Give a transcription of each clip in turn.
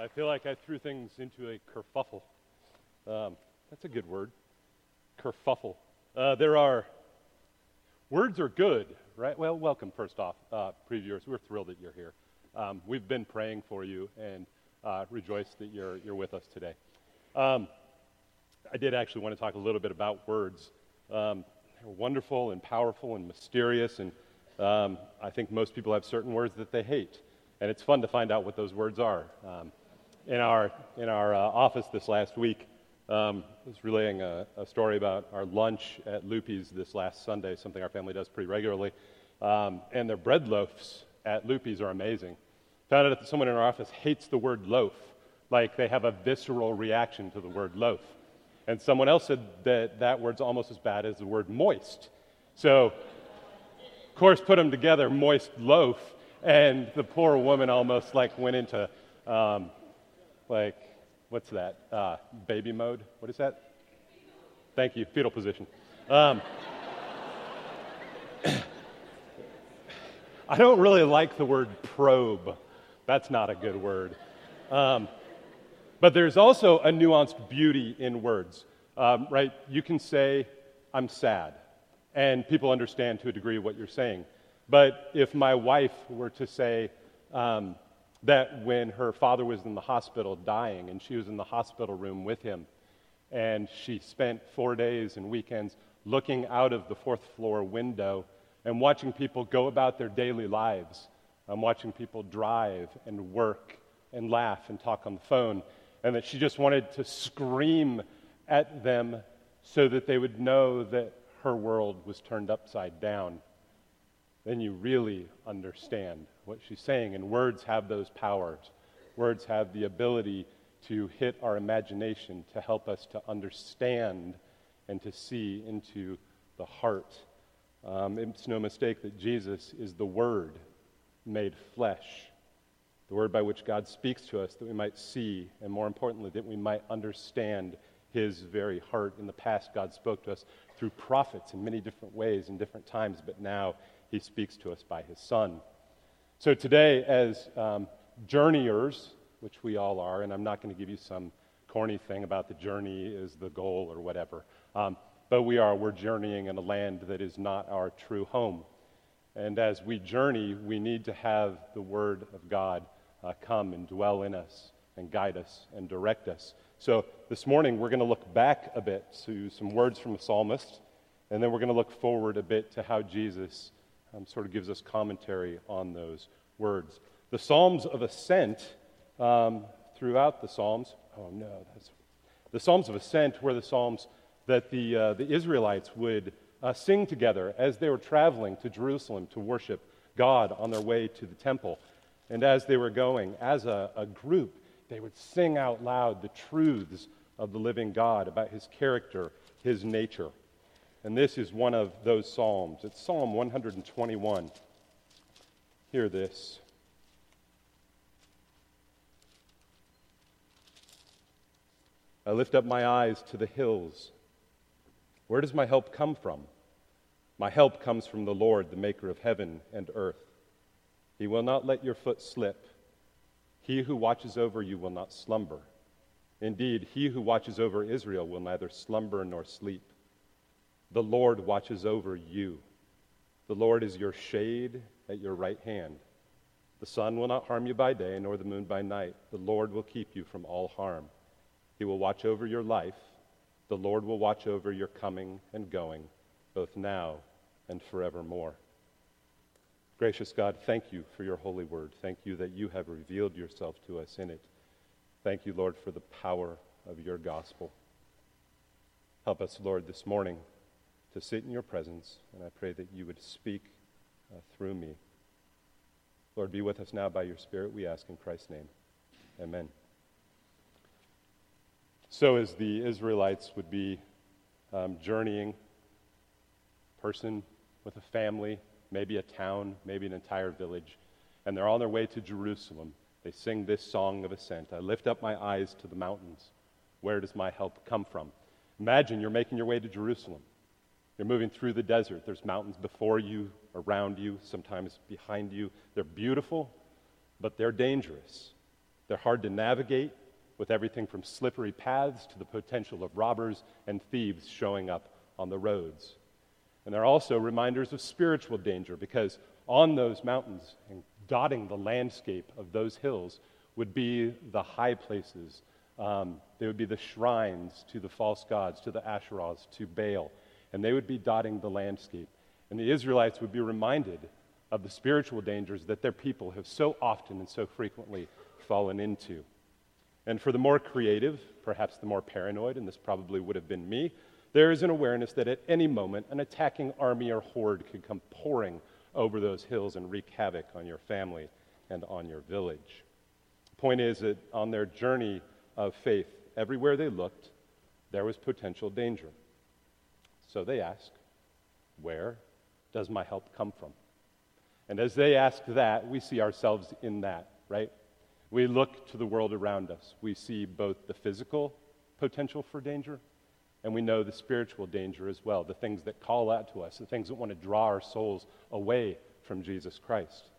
I feel like I threw things into a kerfuffle. Um, that's a good word. Kerfuffle. Uh, there are, words are good, right? Well, welcome, first off, uh, previewers. We're thrilled that you're here. Um, we've been praying for you and uh, rejoice that you're, you're with us today. Um, I did actually want to talk a little bit about words. Um, they're wonderful and powerful and mysterious, and um, I think most people have certain words that they hate. And it's fun to find out what those words are. In our, in our uh, office this last week, um, was relaying a, a, story about our lunch at Lupi's this last Sunday, something our family does pretty regularly. Um, and their bread loaves at Lupi's are amazing. Found out that someone in our office hates the word loaf, like they have a visceral reaction to the word loaf. And someone else said that that word's almost as bad as the word moist. So, of course, put them together, moist loaf, and the poor woman almost like went into um, like, what's that? Uh, baby mode? What is that? Thank you, fetal position. Um, I don't really like the word probe. That's not a good word. Um, but there's also a nuanced beauty in words, um, right? You can say, I'm sad, and people understand to a degree what you're saying. But if my wife were to say, um, that when her father was in the hospital dying and she was in the hospital room with him, and she spent four days and weekends looking out of the fourth floor window and watching people go about their daily lives. I'm watching people drive and work and laugh and talk on the phone, and that she just wanted to scream at them so that they would know that her world was turned upside down then you really understand what she's saying. And words have those powers. Words have the ability to hit our imagination, to help us to understand and to see into the heart. Um, it's no mistake that Jesus is the Word made flesh, the Word by which God speaks to us that we might see, and more importantly, that we might understand His very heart. In the past, God spoke to us through prophets in many different ways, in different times, but now he speaks to us by his Son. So today, as um, journeyers, which we all are, and I'm not going to give you some corny thing about the journey is the goal or whatever, um, but we are, we're journeying in a land that is not our true home. And as we journey, we need to have the Word of God uh, come and dwell in us and guide us and direct us. So this morning, we're going to look back a bit to some words from the psalmist, and then we're going to look forward a bit to how Jesus um, sort of gives us commentary on those words. The Psalms of Ascent, um, throughout the Psalms, oh no, that's, the Psalms of Ascent were the Psalms that the, uh, the Israelites would uh, sing together as they were traveling to Jerusalem to worship God on their way to the temple. And as they were going, as a, a group, they would sing out loud the truths of the living God about his character, his nature. And this is one of those Psalms. It's Psalm 121. Hear this. I lift up my eyes to the hills. Where does my help come from? My help comes from the Lord, the maker of heaven and earth. He will not let your foot slip. He who watches over you will not slumber. Indeed, he who watches over Israel will neither slumber nor sleep. The Lord watches over you. The Lord is your shade at your right hand. The sun will not harm you by day, nor the moon by night. The Lord will keep you from all harm. He will watch over your life. The Lord will watch over your coming and going, both now and forevermore. Gracious God, thank you for your holy word. Thank you that you have revealed yourself to us in it. Thank you, Lord, for the power of your gospel. Help us, Lord, this morning to sit in your presence, and I pray that you would speak uh, through me. Lord, be with us now by your Spirit, we ask in Christ's name. Amen. So, as the Israelites would be um, journeying, person with a family, maybe a town, maybe an entire village, and they're on their way to Jerusalem, they sing this song of ascent I lift up my eyes to the mountains. Where does my help come from? Imagine you're making your way to Jerusalem. You're moving through the desert. There's mountains before you, around you, sometimes behind you. They're beautiful, but they're dangerous. They're hard to navigate, with everything from slippery paths to the potential of robbers and thieves showing up on the roads. And they're also reminders of spiritual danger because on those mountains and dotting the landscape of those hills would be the high places. Um, they would be the shrines to the false gods, to the Asherahs, to Baal. And they would be dotting the landscape. And the Israelites would be reminded of the spiritual dangers that their people have so often and so frequently fallen into. And for the more creative, perhaps the more paranoid, and this probably would have been me, there is an awareness that at any moment an attacking army or horde could come pouring over those hills and wreak havoc on your family and on your village. The point is that on their journey of faith, everywhere they looked, there was potential danger. So they ask, Where does my help come from? And as they ask that, we see ourselves in that, right? We look to the world around us. We see both the physical potential for danger and we know the spiritual danger as well, the things that call out to us, the things that want to draw our souls away from Jesus Christ.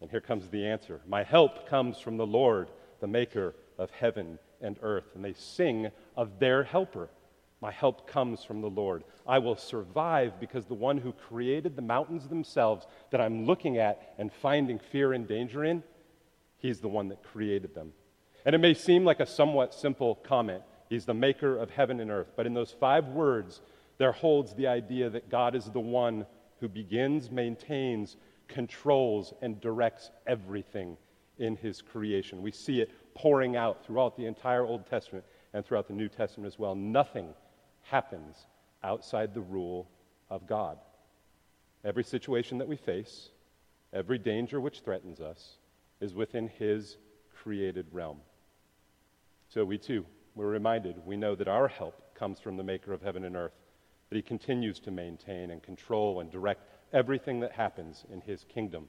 And here comes the answer My help comes from the Lord, the maker of heaven and earth. And they sing of their helper. My help comes from the Lord. I will survive because the one who created the mountains themselves that I'm looking at and finding fear and danger in, he's the one that created them. And it may seem like a somewhat simple comment. He's the maker of heaven and earth. But in those five words, there holds the idea that God is the one who begins, maintains, controls, and directs everything in his creation. We see it pouring out throughout the entire Old Testament and throughout the New Testament as well. Nothing happens outside the rule of God. Every situation that we face, every danger which threatens us, is within His created realm. So we too, we're reminded, we know that our help comes from the Maker of heaven and earth, that He continues to maintain and control and direct everything that happens in His kingdom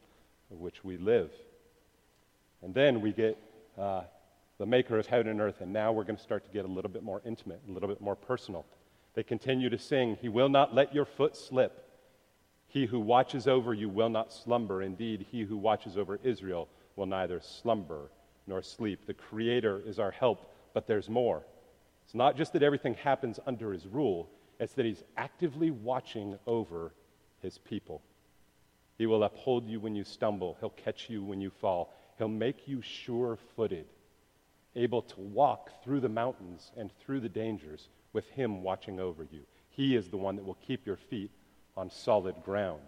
of which we live. And then we get uh, the Maker of heaven and earth, and now we're going to start to get a little bit more intimate, a little bit more personal. They continue to sing, He will not let your foot slip. He who watches over you will not slumber. Indeed, he who watches over Israel will neither slumber nor sleep. The Creator is our help, but there's more. It's not just that everything happens under his rule, it's that he's actively watching over his people. He will uphold you when you stumble, he'll catch you when you fall, he'll make you sure footed, able to walk through the mountains and through the dangers with him watching over you. He is the one that will keep your feet on solid ground.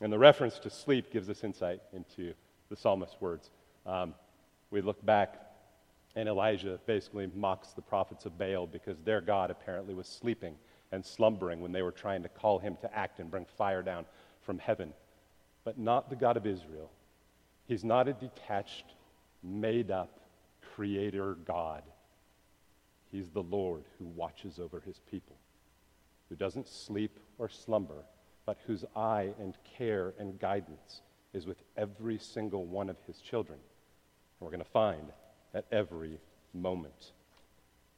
And the reference to sleep gives us insight into the psalmist's words. Um, we look back, and Elijah basically mocks the prophets of Baal because their God apparently was sleeping and slumbering when they were trying to call him to act and bring fire down from heaven. But not the God of Israel. He's not a detached, made up creator God. He's the Lord who watches over his people, who doesn't sleep or slumber, but whose eye and care and guidance is with every single one of his children. And we're going to find at every moment.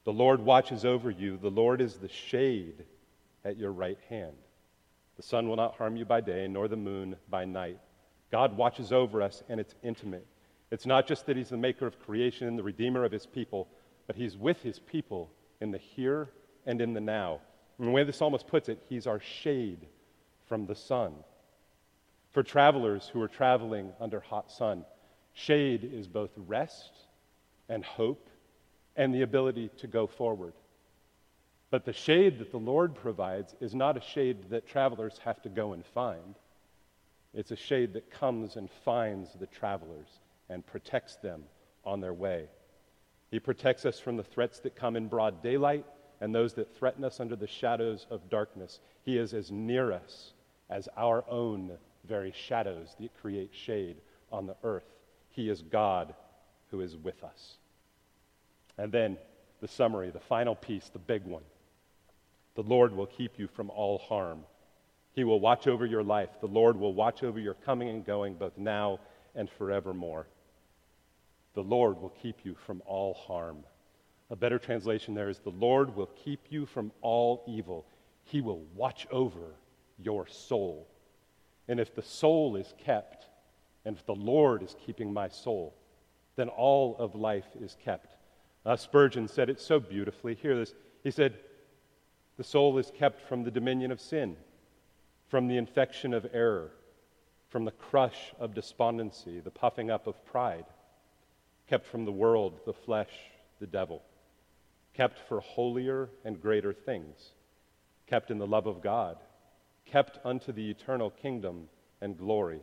The Lord watches over you. The Lord is the shade at your right hand. The sun will not harm you by day, nor the moon by night. God watches over us, and it's intimate. It's not just that He's the maker of creation and the redeemer of His people, but He's with His people in the here and in the now. And the way the psalmist puts it, He's our shade from the sun. For travelers who are traveling under hot sun, shade is both rest and hope and the ability to go forward. But the shade that the Lord provides is not a shade that travelers have to go and find. It's a shade that comes and finds the travelers and protects them on their way. He protects us from the threats that come in broad daylight and those that threaten us under the shadows of darkness. He is as near us as our own very shadows that create shade on the earth. He is God who is with us. And then the summary, the final piece, the big one. The Lord will keep you from all harm. He will watch over your life. The Lord will watch over your coming and going, both now and forevermore. The Lord will keep you from all harm. A better translation there is the Lord will keep you from all evil. He will watch over your soul. And if the soul is kept, and if the Lord is keeping my soul, then all of life is kept. Uh, Spurgeon said it so beautifully. Hear this. He said, The soul is kept from the dominion of sin, from the infection of error, from the crush of despondency, the puffing up of pride, kept from the world, the flesh, the devil, kept for holier and greater things, kept in the love of God, kept unto the eternal kingdom and glory.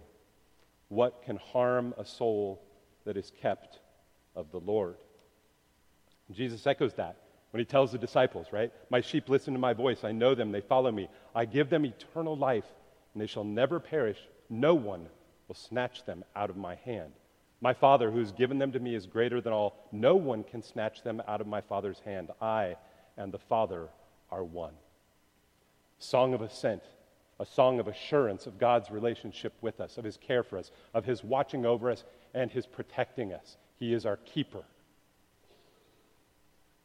What can harm a soul that is kept of the Lord? Jesus echoes that when he tells the disciples, right? My sheep listen to my voice. I know them. They follow me. I give them eternal life, and they shall never perish. No one will snatch them out of my hand. My Father, who's given them to me, is greater than all. No one can snatch them out of my Father's hand. I and the Father are one. Song of Ascent, a song of assurance of God's relationship with us, of his care for us, of his watching over us, and his protecting us. He is our keeper.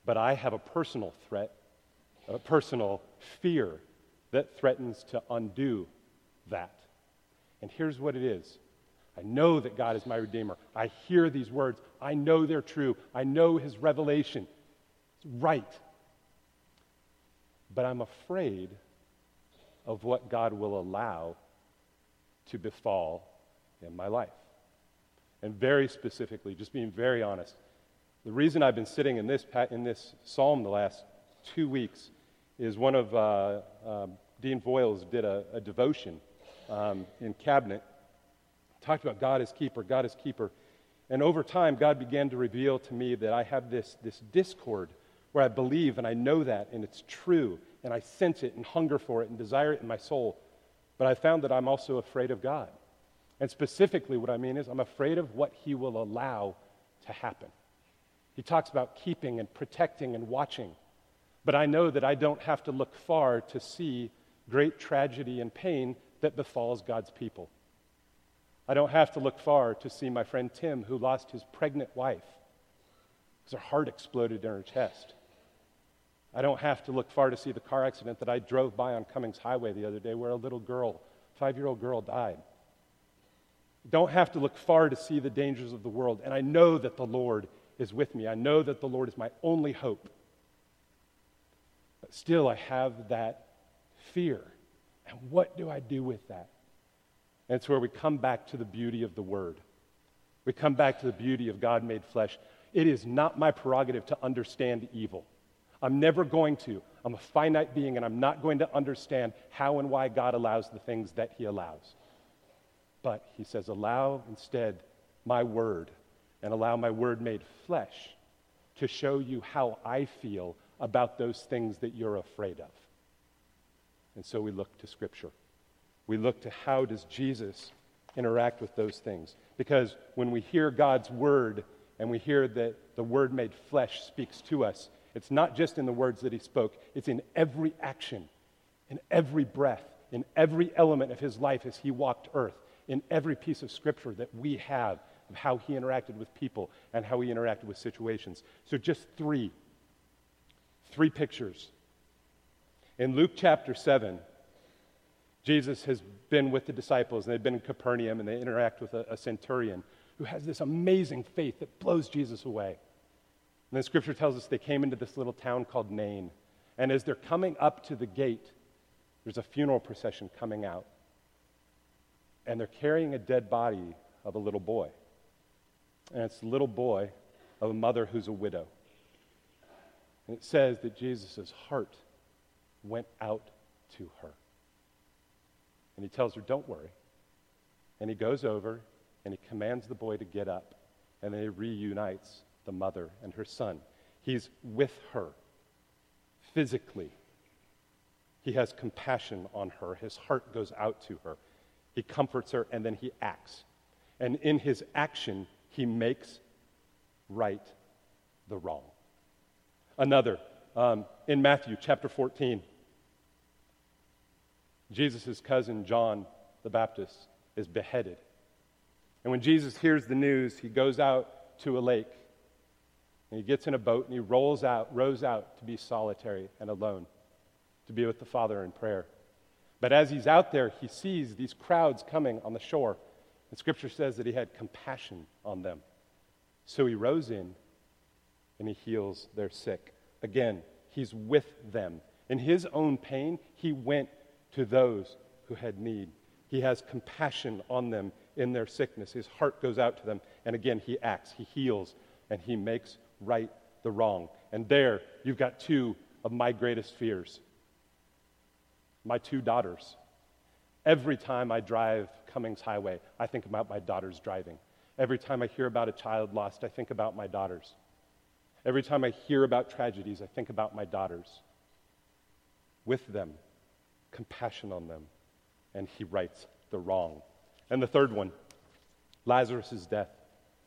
But I have a personal threat, a personal fear that threatens to undo that. And here's what it is I know that God is my Redeemer. I hear these words. I know they're true. I know His revelation. It's right. But I'm afraid of what God will allow to befall in my life. And very specifically, just being very honest, the reason I've been sitting in this, in this psalm the last two weeks is one of uh, uh, Dean Voiles did a, a devotion um, in cabinet, talked about God as keeper, God as keeper. And over time, God began to reveal to me that I have this, this discord where I believe and I know that and it's true and I sense it and hunger for it and desire it in my soul. But I found that I'm also afraid of God. And specifically, what I mean is I'm afraid of what He will allow to happen. He talks about keeping and protecting and watching. But I know that I don't have to look far to see great tragedy and pain that befalls God's people. I don't have to look far to see my friend Tim, who lost his pregnant wife because her heart exploded in her chest. I don't have to look far to see the car accident that I drove by on Cummings Highway the other day where a little girl, five year old girl, died. Don't have to look far to see the dangers of the world. And I know that the Lord is with me. I know that the Lord is my only hope. But still, I have that fear. And what do I do with that? And it's where we come back to the beauty of the Word. We come back to the beauty of God made flesh. It is not my prerogative to understand evil. I'm never going to. I'm a finite being, and I'm not going to understand how and why God allows the things that He allows. But He says, allow instead my Word and allow my word made flesh to show you how I feel about those things that you're afraid of. And so we look to Scripture. We look to how does Jesus interact with those things? Because when we hear God's word and we hear that the word made flesh speaks to us, it's not just in the words that he spoke, it's in every action, in every breath, in every element of his life as he walked earth, in every piece of scripture that we have of how he interacted with people and how he interacted with situations. So, just three. Three pictures. In Luke chapter 7, Jesus has been with the disciples, and they've been in Capernaum, and they interact with a, a centurion who has this amazing faith that blows Jesus away. And then scripture tells us they came into this little town called Nain. And as they're coming up to the gate, there's a funeral procession coming out. And they're carrying a dead body of a little boy and it's the little boy of a mother who's a widow. And it says that Jesus' heart went out to her. And he tells her, Don't worry. And he goes over and he commands the boy to get up. And then he reunites the mother and her son. He's with her physically. He has compassion on her. His heart goes out to her. He comforts her and then he acts. And in his action, he makes right the wrong. Another, um, in Matthew chapter 14, Jesus' cousin John the Baptist is beheaded. And when Jesus hears the news, he goes out to a lake and he gets in a boat and he rolls out, rows out to be solitary and alone, to be with the Father in prayer. But as he's out there, he sees these crowds coming on the shore and Scripture says that he had compassion on them. So he rows in and he heals their sick. Again, he's with them. In his own pain, he went to those who had need. He has compassion on them in their sickness. His heart goes out to them. And again, he acts, he heals, and he makes right the wrong. And there, you've got two of my greatest fears my two daughters. Every time I drive Cummings Highway, I think about my daughters driving. Every time I hear about a child lost, I think about my daughters. Every time I hear about tragedies, I think about my daughters. With them, compassion on them, and he rights the wrong. And the third one, Lazarus' death,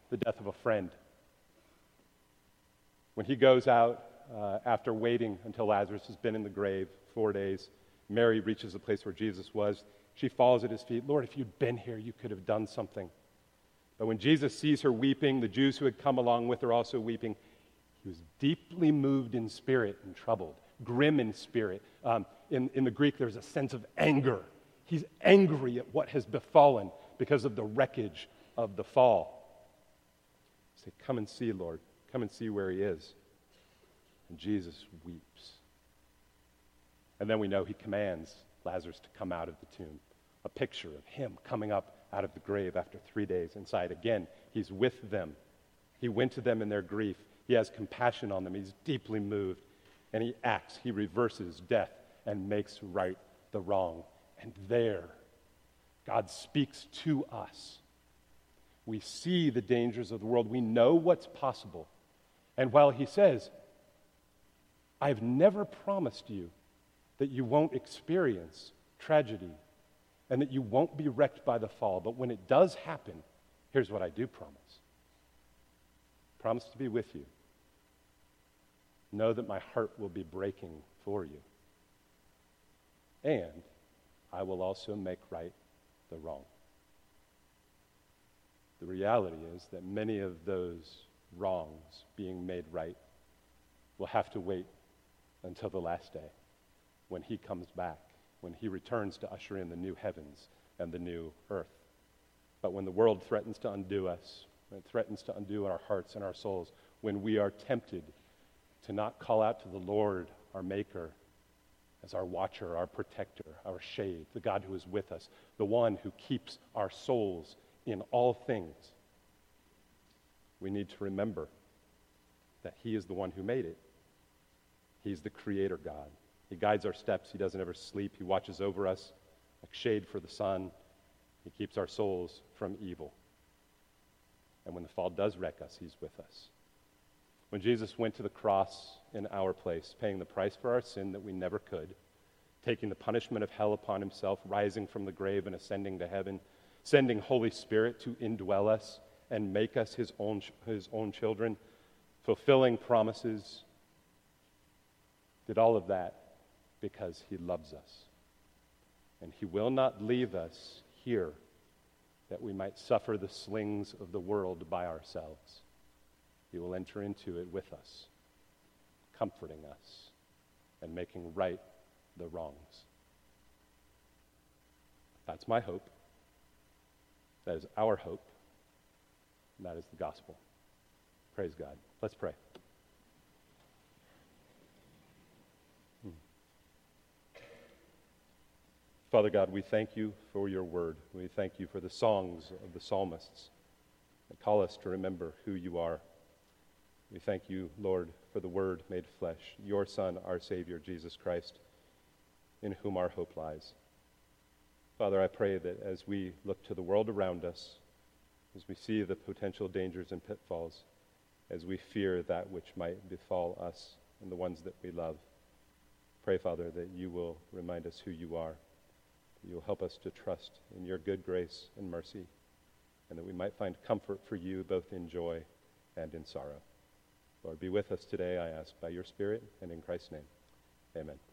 the death of a friend. When he goes out uh, after waiting until Lazarus has been in the grave four days, Mary reaches the place where Jesus was. She falls at his feet. Lord, if you'd been here, you could have done something. But when Jesus sees her weeping, the Jews who had come along with her also weeping, he was deeply moved in spirit and troubled, grim in spirit. Um, in, in the Greek, there's a sense of anger. He's angry at what has befallen because of the wreckage of the fall. Say, Come and see, Lord. Come and see where he is. And Jesus weeps. And then we know he commands Lazarus to come out of the tomb. A picture of him coming up out of the grave after three days inside. Again, he's with them. He went to them in their grief. He has compassion on them. He's deeply moved. And he acts. He reverses death and makes right the wrong. And there, God speaks to us. We see the dangers of the world. We know what's possible. And while he says, I've never promised you that you won't experience tragedy and that you won't be wrecked by the fall, but when it does happen, here's what I do promise promise to be with you. Know that my heart will be breaking for you. And I will also make right the wrong. The reality is that many of those wrongs being made right will have to wait until the last day when he comes back, when he returns to usher in the new heavens and the new earth. But when the world threatens to undo us, when it threatens to undo our hearts and our souls, when we are tempted to not call out to the Lord, our Maker, as our watcher, our protector, our shade, the God who is with us, the one who keeps our souls in all things, we need to remember that He is the one who made it. He's the Creator God. He guides our steps. He doesn't ever sleep. He watches over us like shade for the sun. He keeps our souls from evil. And when the fall does wreck us, He's with us. When Jesus went to the cross in our place, paying the price for our sin that we never could, taking the punishment of hell upon Himself, rising from the grave and ascending to heaven, sending Holy Spirit to indwell us and make us His own, his own children, fulfilling promises, did all of that because he loves us. And he will not leave us here that we might suffer the slings of the world by ourselves. He will enter into it with us, comforting us and making right the wrongs. That's my hope. That is our hope. And that is the gospel. Praise God. Let's pray. Hmm. Father God, we thank you for your word. We thank you for the songs of the psalmists that call us to remember who you are. We thank you, Lord, for the word made flesh, your Son, our Savior, Jesus Christ, in whom our hope lies. Father, I pray that as we look to the world around us, as we see the potential dangers and pitfalls, as we fear that which might befall us and the ones that we love, pray, Father, that you will remind us who you are that you will help us to trust in your good grace and mercy, and that we might find comfort for you both in joy and in sorrow. Lord, be with us today, I ask, by your Spirit and in Christ's name. Amen.